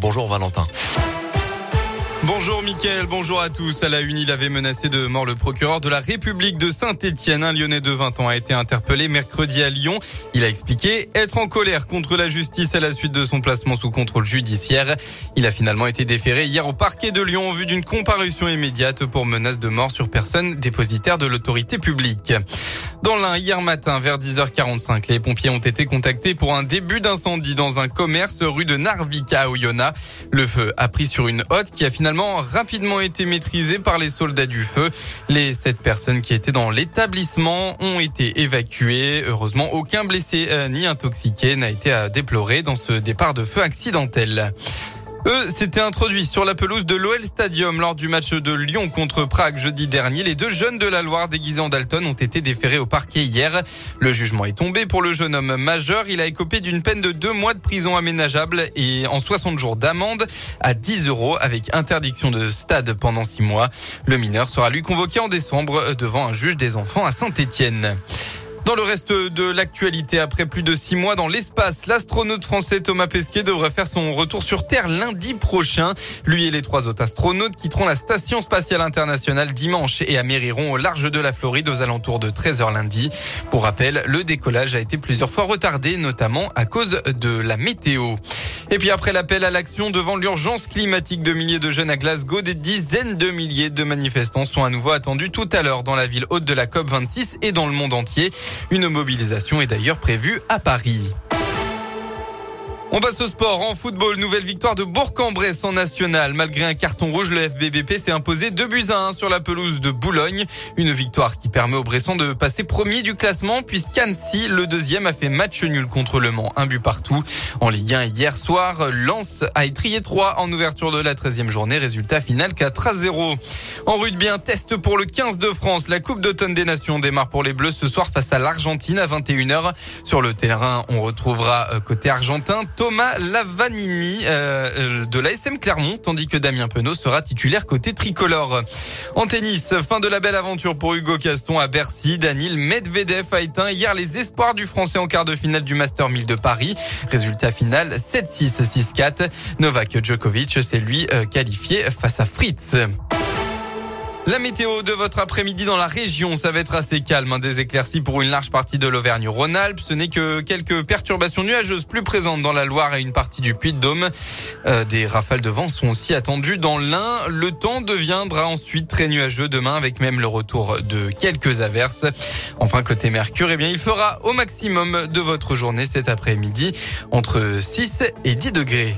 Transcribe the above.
Bonjour Valentin. Bonjour Mickaël, bonjour à tous. À la une, il avait menacé de mort le procureur de la République de Saint-Étienne. Un Lyonnais de 20 ans a été interpellé mercredi à Lyon. Il a expliqué être en colère contre la justice à la suite de son placement sous contrôle judiciaire. Il a finalement été déféré hier au parquet de Lyon en vue d'une comparution immédiate pour menace de mort sur personne dépositaire de l'autorité publique. Dans l'un, hier matin, vers 10h45, les pompiers ont été contactés pour un début d'incendie dans un commerce rue de Narvika à Oyonnax. Le feu a pris sur une hotte qui a finalement rapidement été maîtrisée par les soldats du feu. Les sept personnes qui étaient dans l'établissement ont été évacuées. Heureusement, aucun blessé euh, ni intoxiqué n'a été à déplorer dans ce départ de feu accidentel. Eux s'étaient introduits sur la pelouse de l'OL Stadium lors du match de Lyon contre Prague jeudi dernier. Les deux jeunes de la Loire déguisés en Dalton ont été déférés au parquet hier. Le jugement est tombé pour le jeune homme majeur. Il a écopé d'une peine de deux mois de prison aménageable et en 60 jours d'amende à 10 euros avec interdiction de stade pendant six mois. Le mineur sera lui convoqué en décembre devant un juge des enfants à Saint-Étienne. Dans le reste de l'actualité, après plus de six mois dans l'espace, l'astronaute français Thomas Pesquet devrait faire son retour sur Terre lundi prochain. Lui et les trois autres astronautes quitteront la station spatiale internationale dimanche et amériront au large de la Floride aux alentours de 13h lundi. Pour rappel, le décollage a été plusieurs fois retardé, notamment à cause de la météo. Et puis après l'appel à l'action devant l'urgence climatique de milliers de jeunes à Glasgow, des dizaines de milliers de manifestants sont à nouveau attendus tout à l'heure dans la ville haute de la COP26 et dans le monde entier. Une mobilisation est d'ailleurs prévue à Paris. On passe au sport. En football, nouvelle victoire de Bourg-en-Bresse en national. Malgré un carton rouge, le FBBP s'est imposé 2 buts à 1 sur la pelouse de Boulogne. Une victoire qui permet aux Bressons de passer premier du classement puisqu'Annecy, le deuxième, a fait match nul contre Le Mans. Un but partout. En Ligue 1, hier soir, Lens a étrié 3 en ouverture de la 13e journée. Résultat final 4 à 0. En rugby, un test pour le 15 de France. La Coupe d'automne des Nations démarre pour les Bleus ce soir face à l'Argentine à 21h. Sur le terrain, on retrouvera euh, côté argentin Thomas Lavanini euh, euh de l'ASM Clermont, tandis que Damien Penaud sera titulaire côté tricolore. En tennis, fin de la belle aventure pour Hugo Caston à Bercy. Daniel Medvedev a éteint hier les espoirs du Français en quart de finale du Master 1000 de Paris. Résultat final 7-6, 6-4. Novak Djokovic s'est lui euh, qualifié face à Fritz. La météo de votre après-midi dans la région, ça va être assez calme. Hein. Des pour une large partie de l'Auvergne-Rhône-Alpes. Ce n'est que quelques perturbations nuageuses plus présentes dans la Loire et une partie du Puy-de-Dôme. Euh, des rafales de vent sont aussi attendues dans l'Ain. Le temps deviendra ensuite très nuageux demain avec même le retour de quelques averses. Enfin, côté Mercure, eh bien, il fera au maximum de votre journée cet après-midi entre 6 et 10 degrés.